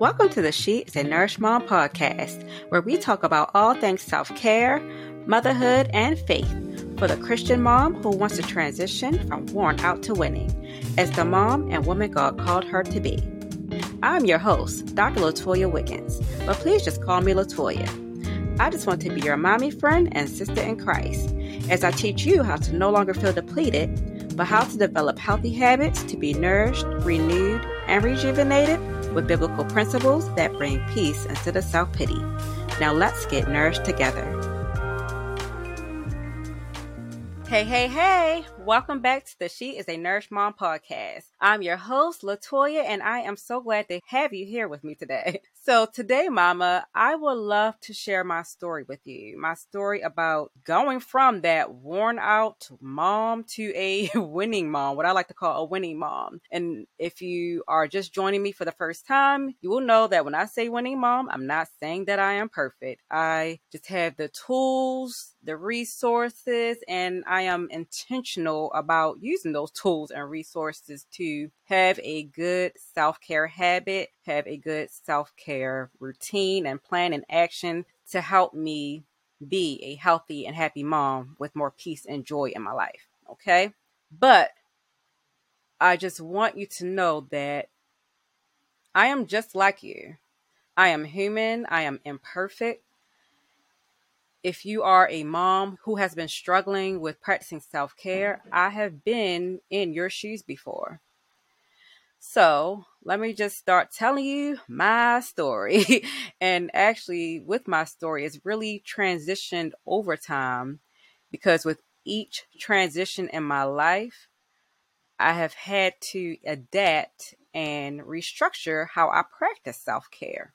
Welcome to the She is a Nourished Mom podcast, where we talk about all things self care, motherhood, and faith for the Christian mom who wants to transition from worn out to winning as the mom and woman God called her to be. I'm your host, Dr. Latoya Wiggins, but please just call me Latoya. I just want to be your mommy friend and sister in Christ as I teach you how to no longer feel depleted, but how to develop healthy habits to be nourished, renewed, and rejuvenated with biblical principles that bring peace instead of self pity. Now let's get nourished together. Hey, hey, hey! Welcome back to the She is a Nourished Mom podcast. I'm your host, Latoya, and I am so glad to have you here with me today. So, today, Mama, I would love to share my story with you. My story about going from that worn out mom to a winning mom, what I like to call a winning mom. And if you are just joining me for the first time, you will know that when I say winning mom, I'm not saying that I am perfect. I just have the tools, the resources, and I am intentional about using those tools and resources to have a good self care habit, have a good self care routine and plan and action to help me be a healthy and happy mom with more peace and joy in my life. Okay. But I just want you to know that I am just like you. I am human. I am imperfect. If you are a mom who has been struggling with practicing self care, mm-hmm. I have been in your shoes before. So let me just start telling you my story. and actually, with my story, it's really transitioned over time because with each transition in my life, I have had to adapt and restructure how I practice self care.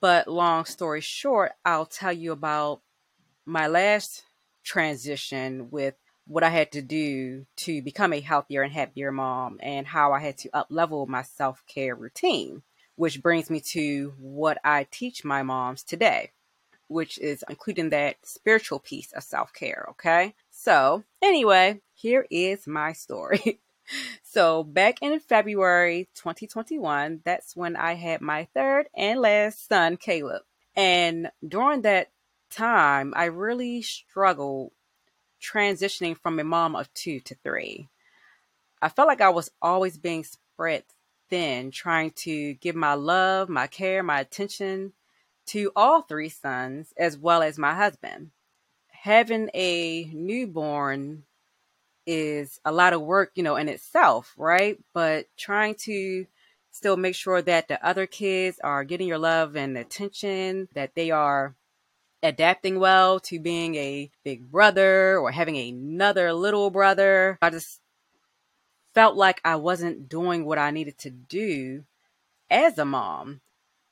But long story short, I'll tell you about my last transition with what I had to do to become a healthier and happier mom and how I had to up level my self care routine, which brings me to what I teach my moms today, which is including that spiritual piece of self care. Okay. So, anyway, here is my story. so, back in February 2021, that's when I had my third and last son, Caleb. And during that time, I really struggled transitioning from a mom of two to three. I felt like I was always being spread thin, trying to give my love, my care, my attention to all three sons, as well as my husband. Having a newborn is a lot of work, you know, in itself, right? But trying to still make sure that the other kids are getting your love and attention, that they are adapting well to being a big brother or having another little brother. I just felt like I wasn't doing what I needed to do as a mom.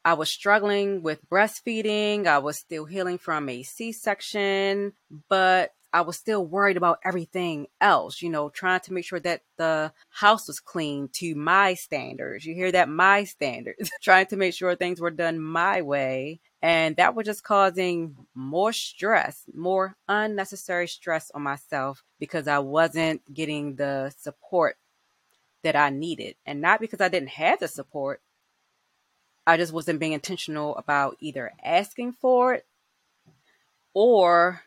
I was struggling with breastfeeding. I was still healing from a C section, but I was still worried about everything else, you know, trying to make sure that the house was clean to my standards. You hear that? My standards. trying to make sure things were done my way. And that was just causing more stress, more unnecessary stress on myself because I wasn't getting the support that I needed. And not because I didn't have the support, I just wasn't being intentional about either asking for it or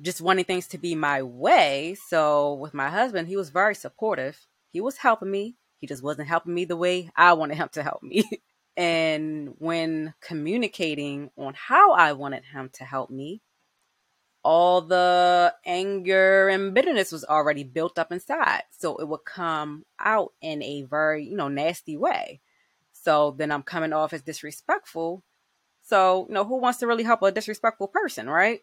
just wanting things to be my way. So with my husband, he was very supportive. He was helping me. He just wasn't helping me the way I wanted him to help me. and when communicating on how I wanted him to help me, all the anger and bitterness was already built up inside. So it would come out in a very, you know, nasty way. So then I'm coming off as disrespectful. So, you know, who wants to really help a disrespectful person, right?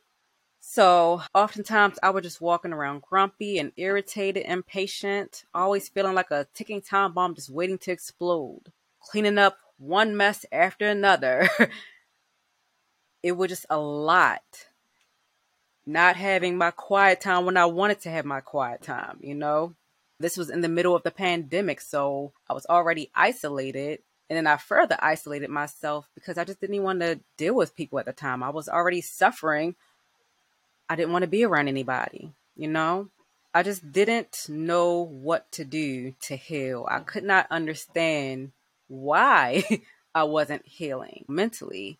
So oftentimes I was just walking around grumpy and irritated, impatient, always feeling like a ticking time bomb just waiting to explode, cleaning up one mess after another. it was just a lot. Not having my quiet time when I wanted to have my quiet time, you know? This was in the middle of the pandemic, so I was already isolated. And then I further isolated myself because I just didn't want to deal with people at the time. I was already suffering I didn't want to be around anybody, you know? I just didn't know what to do to heal. I could not understand why I wasn't healing mentally.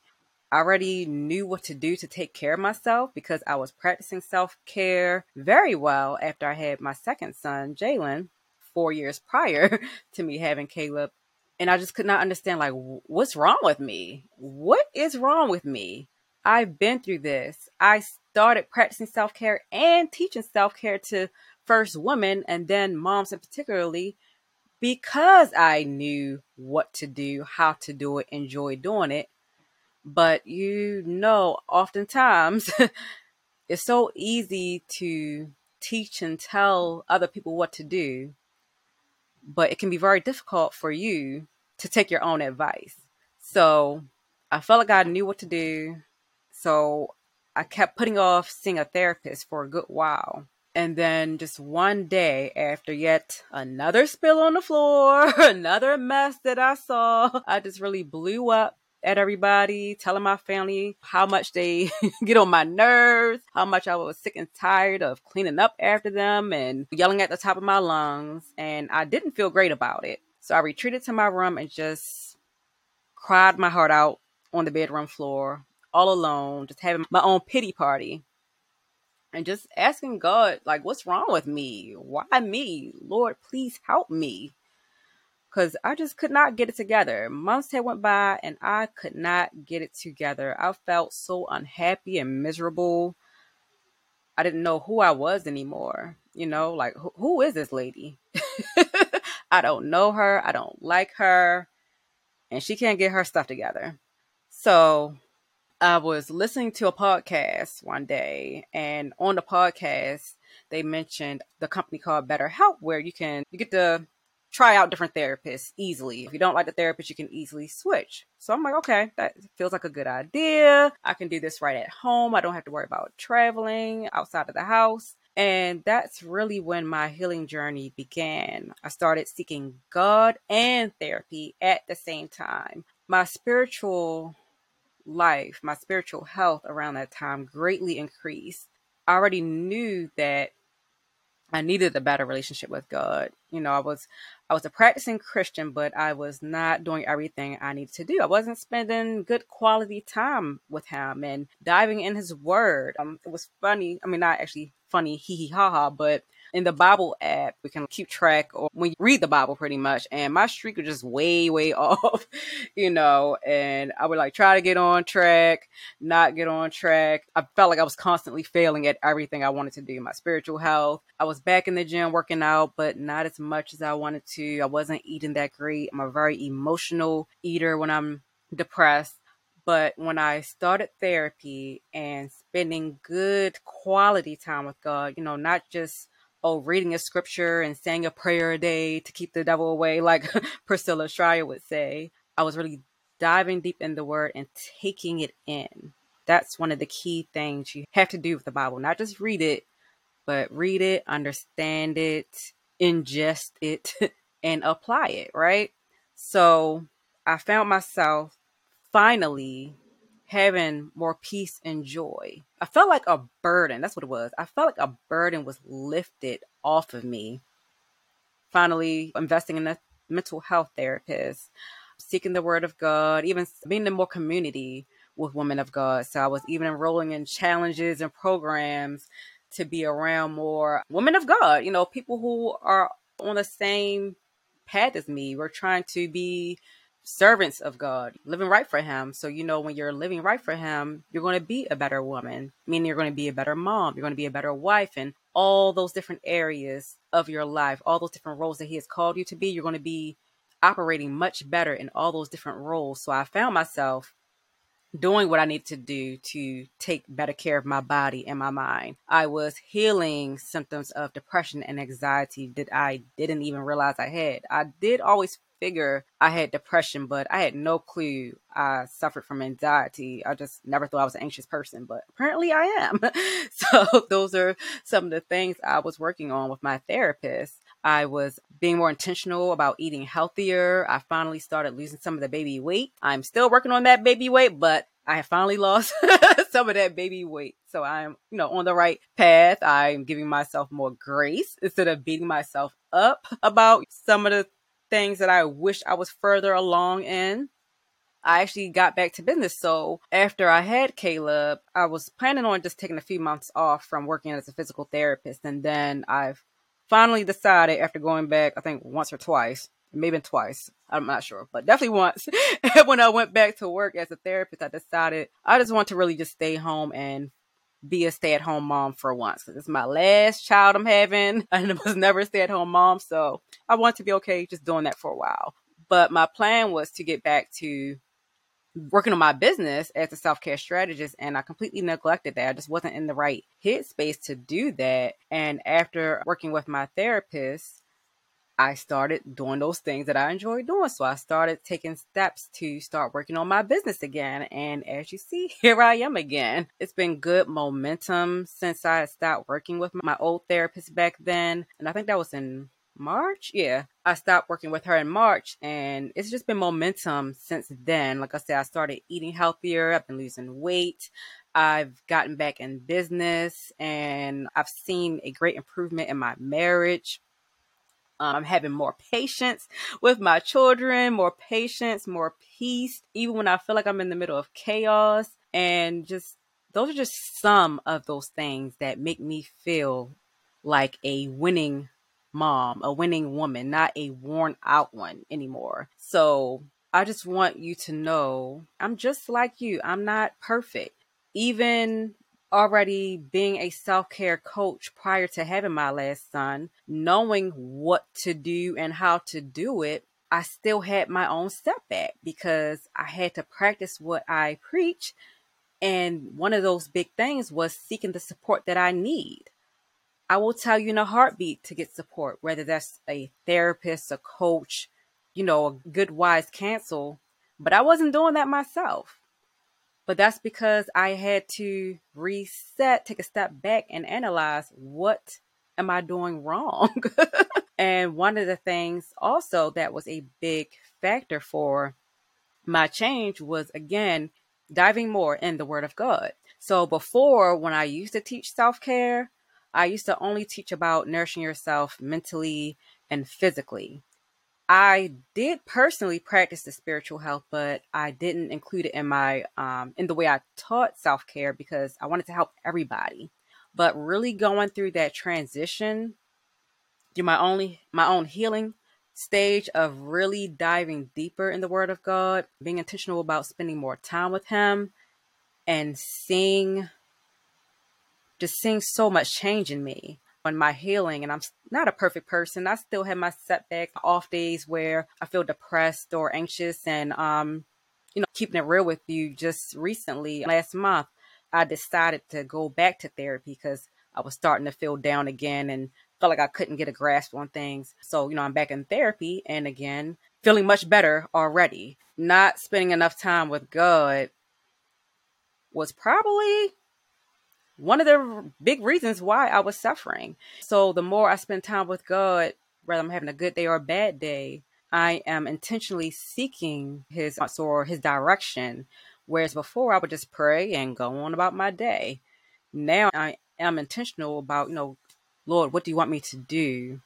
I already knew what to do to take care of myself because I was practicing self care very well after I had my second son, Jalen, four years prior to me having Caleb. And I just could not understand, like, what's wrong with me? What is wrong with me? I've been through this. I started practicing self care and teaching self care to first women and then moms, and particularly because I knew what to do, how to do it, enjoy doing it but you know, oftentimes it's so easy to teach and tell other people what to do, but it can be very difficult for you to take your own advice. So I felt like I knew what to do. So I kept putting off seeing a therapist for a good while. And then just one day after yet another spill on the floor, another mess that I saw, I just really blew up at everybody, telling my family how much they get on my nerves, how much I was sick and tired of cleaning up after them and yelling at the top of my lungs. And I didn't feel great about it. So I retreated to my room and just cried my heart out on the bedroom floor, all alone, just having my own pity party. And just asking God, like, what's wrong with me? Why me? Lord, please help me because I just could not get it together. Months had went by and I could not get it together. I felt so unhappy and miserable. I didn't know who I was anymore. You know, like who is this lady? I don't know her. I don't like her. And she can't get her stuff together. So I was listening to a podcast one day, and on the podcast, they mentioned the company called BetterHelp, where you can you get to try out different therapists easily. If you don't like the therapist, you can easily switch. So I'm like, okay, that feels like a good idea. I can do this right at home. I don't have to worry about traveling outside of the house. And that's really when my healing journey began. I started seeking God and therapy at the same time. My spiritual life, my spiritual health around that time greatly increased. I already knew that I needed a better relationship with God. You know, I was I was a practicing Christian, but I was not doing everything I needed to do. I wasn't spending good quality time with him and diving in his word. Um, it was funny. I mean, not actually funny, hee hee ha ha, but in the Bible app, we can keep track or when you read the Bible pretty much. And my streak was just way, way off, you know, and I would like try to get on track, not get on track. I felt like I was constantly failing at everything I wanted to do. in My spiritual health. I was back in the gym working out, but not as much as I wanted to. I wasn't eating that great. I'm a very emotional eater when I'm depressed. But when I started therapy and spending good quality time with God, you know, not just oh, reading a scripture and saying a prayer a day to keep the devil away, like Priscilla Shirer would say. I was really diving deep in the word and taking it in. That's one of the key things you have to do with the Bible. Not just read it, but read it, understand it, ingest it, and apply it, right? So I found myself finally having more peace and joy. I felt like a burden. That's what it was. I felt like a burden was lifted off of me. Finally, investing in a mental health therapist, seeking the word of God, even being in more community with women of God. So I was even enrolling in challenges and programs to be around more women of God, you know, people who are on the same path as me. We're trying to be servants of God, living right for Him. So, you know, when you're living right for Him, you're going to be a better woman, meaning you're going to be a better mom, you're going to be a better wife, and all those different areas of your life, all those different roles that He has called you to be, you're going to be operating much better in all those different roles. So, I found myself doing what I needed to do to take better care of my body and my mind. I was healing symptoms of depression and anxiety that I didn't even realize I had. I did always figure I had depression, but I had no clue I suffered from anxiety. I just never thought I was an anxious person, but apparently I am. so those are some of the things I was working on with my therapist. I was being more intentional about eating healthier. I finally started losing some of the baby weight. I'm still working on that baby weight, but I have finally lost some of that baby weight. So I'm, you know, on the right path. I'm giving myself more grace instead of beating myself up about some of the things that I wish I was further along in. I actually got back to business. So after I had Caleb, I was planning on just taking a few months off from working as a physical therapist. And then I've finally decided after going back, I think once or twice, maybe twice, I'm not sure, but definitely once when I went back to work as a therapist, I decided I just want to really just stay home and be a stay at home mom for once. Cause it's my last child I'm having and it was never a stay at home mom. So I want to be okay just doing that for a while. But my plan was to get back to working on my business as a self care strategist, and I completely neglected that. I just wasn't in the right headspace to do that. And after working with my therapist, I started doing those things that I enjoy doing. So I started taking steps to start working on my business again. And as you see, here I am again. It's been good momentum since I stopped working with my old therapist back then. And I think that was in March. Yeah, I stopped working with her in March, and it's just been momentum since then. Like I said, I started eating healthier, I've been losing weight, I've gotten back in business, and I've seen a great improvement in my marriage. Um, I'm having more patience with my children, more patience, more peace, even when I feel like I'm in the middle of chaos. And just those are just some of those things that make me feel like a winning mom, a winning woman, not a worn out one anymore. So I just want you to know I'm just like you. I'm not perfect. Even already being a self care coach prior to having my last son, knowing what to do and how to do it, I still had my own setback because I had to practice what I preach. And one of those big things was seeking the support that I need. I will tell you in a heartbeat to get support, whether that's a therapist, a coach, you know, a good wise counsel. But I wasn't doing that myself. But that's because I had to reset, take a step back, and analyze what am I doing wrong? and one of the things also that was a big factor for my change was again diving more in the Word of God. So before, when I used to teach self care, I used to only teach about nourishing yourself mentally and physically. I did personally practice the spiritual health, but I didn't include it in my um, in the way I taught self care because I wanted to help everybody. But really going through that transition through my only my own healing stage of really diving deeper in the Word of God, being intentional about spending more time with Him, and seeing just seeing so much change in me on my healing and I'm not a perfect person. I still have my setbacks, off days where I feel depressed or anxious and um you know, keeping it real with you just recently last month I decided to go back to therapy because I was starting to feel down again and felt like I couldn't get a grasp on things. So, you know, I'm back in therapy and again, feeling much better already. Not spending enough time with God was probably one of the big reasons why I was suffering. So the more I spend time with God, whether I'm having a good day or a bad day, I am intentionally seeking his or his direction. Whereas before I would just pray and go on about my day. Now I am intentional about, you know, Lord, what do you want me to do?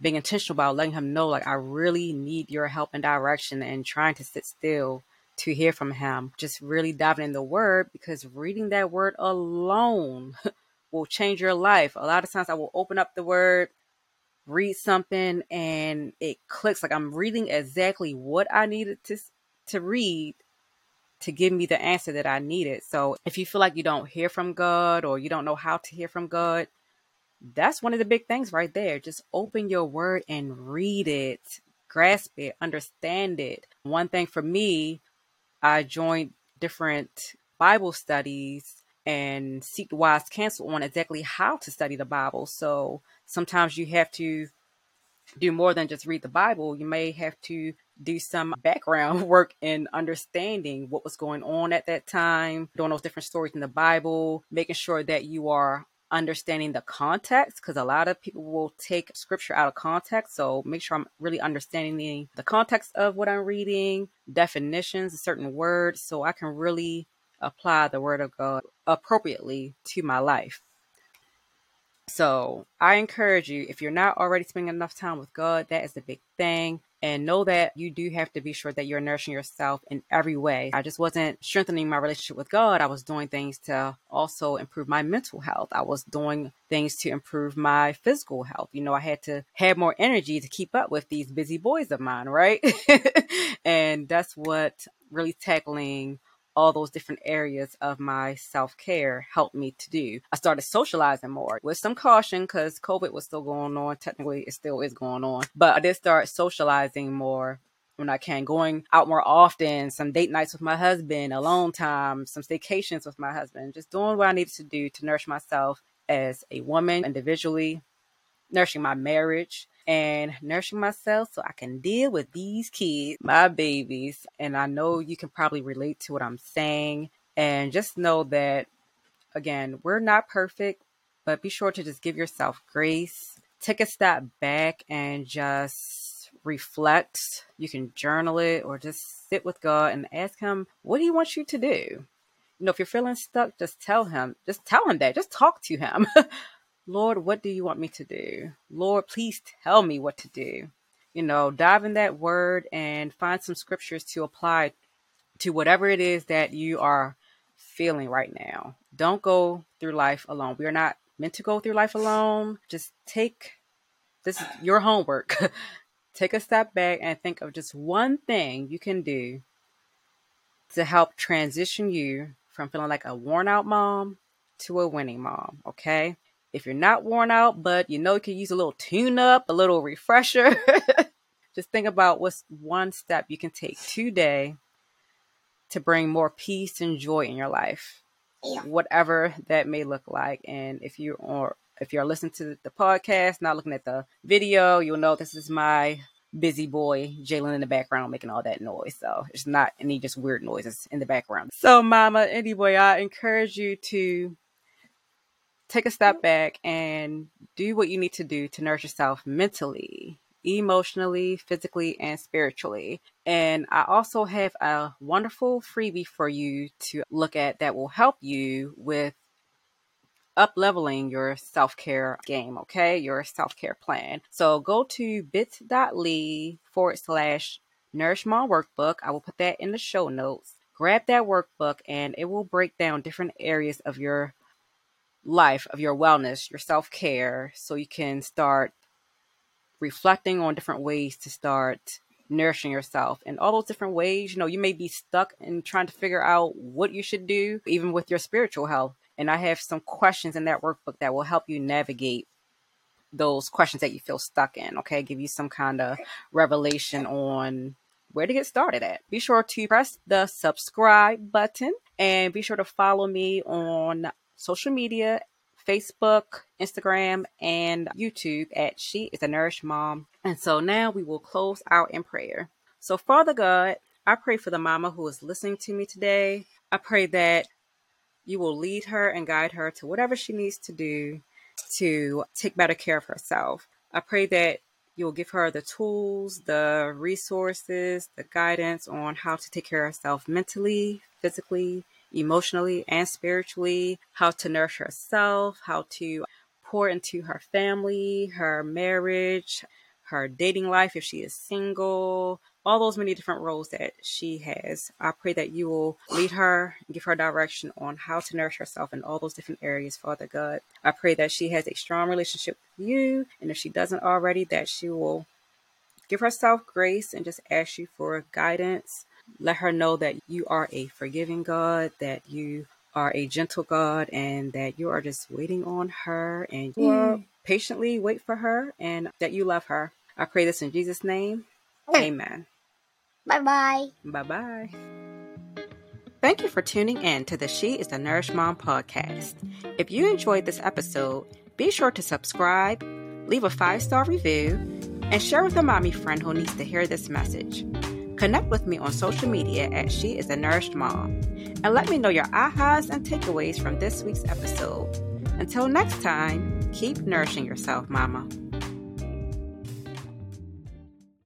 Being intentional about letting him know like I really need your help and direction and trying to sit still to hear from him. Just really diving in the word because reading that word alone will change your life. A lot of times I will open up the word, read something, and it clicks like I'm reading exactly what I needed to to read to give me the answer that I needed. So if you feel like you don't hear from God or you don't know how to hear from God, that's one of the big things right there. Just open your word and read it, grasp it, understand it. One thing for me I joined different Bible studies and seek wise counsel on exactly how to study the Bible. So sometimes you have to do more than just read the Bible. You may have to do some background work in understanding what was going on at that time, doing those different stories in the Bible, making sure that you are understanding the context because a lot of people will take scripture out of context. So make sure I'm really understanding the context of what I'm reading, definitions, certain words, so I can really apply the word of God appropriately to my life. So I encourage you, if you're not already spending enough time with God, that is the big thing. And know that you do have to be sure that you're nourishing yourself in every way. I just wasn't strengthening my relationship with God. I was doing things to also improve my mental health. I was doing things to improve my physical health. You know, I had to have more energy to keep up with these busy boys of mine, right? and that's what really tackling all those different areas of my self care helped me to do. I started socializing more with some caution because COVID was still going on. Technically, it still is going on, but I did start socializing more when I can, going out more often, some date nights with my husband, alone time, some staycations with my husband, just doing what I needed to do to nourish myself as a woman individually, nourishing my marriage, and nourishing myself so I can deal with these kids, my babies. And I know you can probably relate to what I'm saying. And just know that, again, we're not perfect, but be sure to just give yourself grace. Take a step back and just reflect. You can journal it or just sit with God and ask Him, what do you want you to do? You know, if you're feeling stuck, just tell Him, just tell Him that, just talk to Him. Lord, what do you want me to do? Lord, please tell me what to do. You know, dive in that word and find some scriptures to apply to whatever it is that you are feeling right now. Don't go through life alone. We are not meant to go through life alone. Just take this is your homework. take a step back and think of just one thing you can do to help transition you from feeling like a worn out mom to a winning mom, okay? If you're not worn out, but you know you can use a little tune up, a little refresher, just think about what's one step you can take today to bring more peace and joy in your life. Yeah. Whatever that may look like. And if you are if you're listening to the podcast, not looking at the video, you'll know this is my busy boy Jalen in the background making all that noise. So it's not any just weird noises in the background. So, Mama, anyway, I encourage you to take a step back and do what you need to do to nourish yourself mentally, emotionally, physically, and spiritually. And I also have a wonderful freebie for you to look at that will help you with up leveling your self care game, okay? Your self care plan. So go to bit.ly forward slash nourish mom workbook. I will put that in the show notes. Grab that workbook and it will break down different areas of your life of your wellness, your self care, so you can start reflecting on different ways to start nourishing yourself and all those different ways. You know, you may be stuck in trying to figure out what you should do, even with your spiritual health. And I have some questions in that workbook that will help you navigate those questions that you feel stuck in. Okay, give you some kind of revelation on where to get started at. Be sure to press the subscribe button and be sure to follow me on social media Facebook, Instagram, and YouTube at She is a Nourished Mom. And so now we will close out in prayer. So, Father God, I pray for the mama who is listening to me today. I pray that you will lead her and guide her to whatever she needs to do to take better care of herself. I pray that you'll give her the tools, the resources, the guidance on how to take care of herself mentally, physically, emotionally and spiritually, how to nourish herself, how to pour into her family, her marriage, her dating life if she is single, all those many different roles that she has. I pray that you will lead her give her direction on how to nourish herself in all those different areas, Father God. I pray that she has a strong relationship with you, and if she doesn't already, that she will give herself grace and just ask you for guidance let her know that you are a forgiving God, that you are a gentle God, and that you are just waiting on her and you mm. patiently wait for her and that you love her. I pray this in Jesus' name. Amen. Bye bye. Bye bye. Thank you for tuning in to the She is the Nourished Mom podcast. If you enjoyed this episode, be sure to subscribe, leave a five star review, and share with a mommy friend who needs to hear this message. Connect with me on social media at She is a Nourished Mom and let me know your ahas and takeaways from this week's episode. Until next time, keep nourishing yourself, Mama.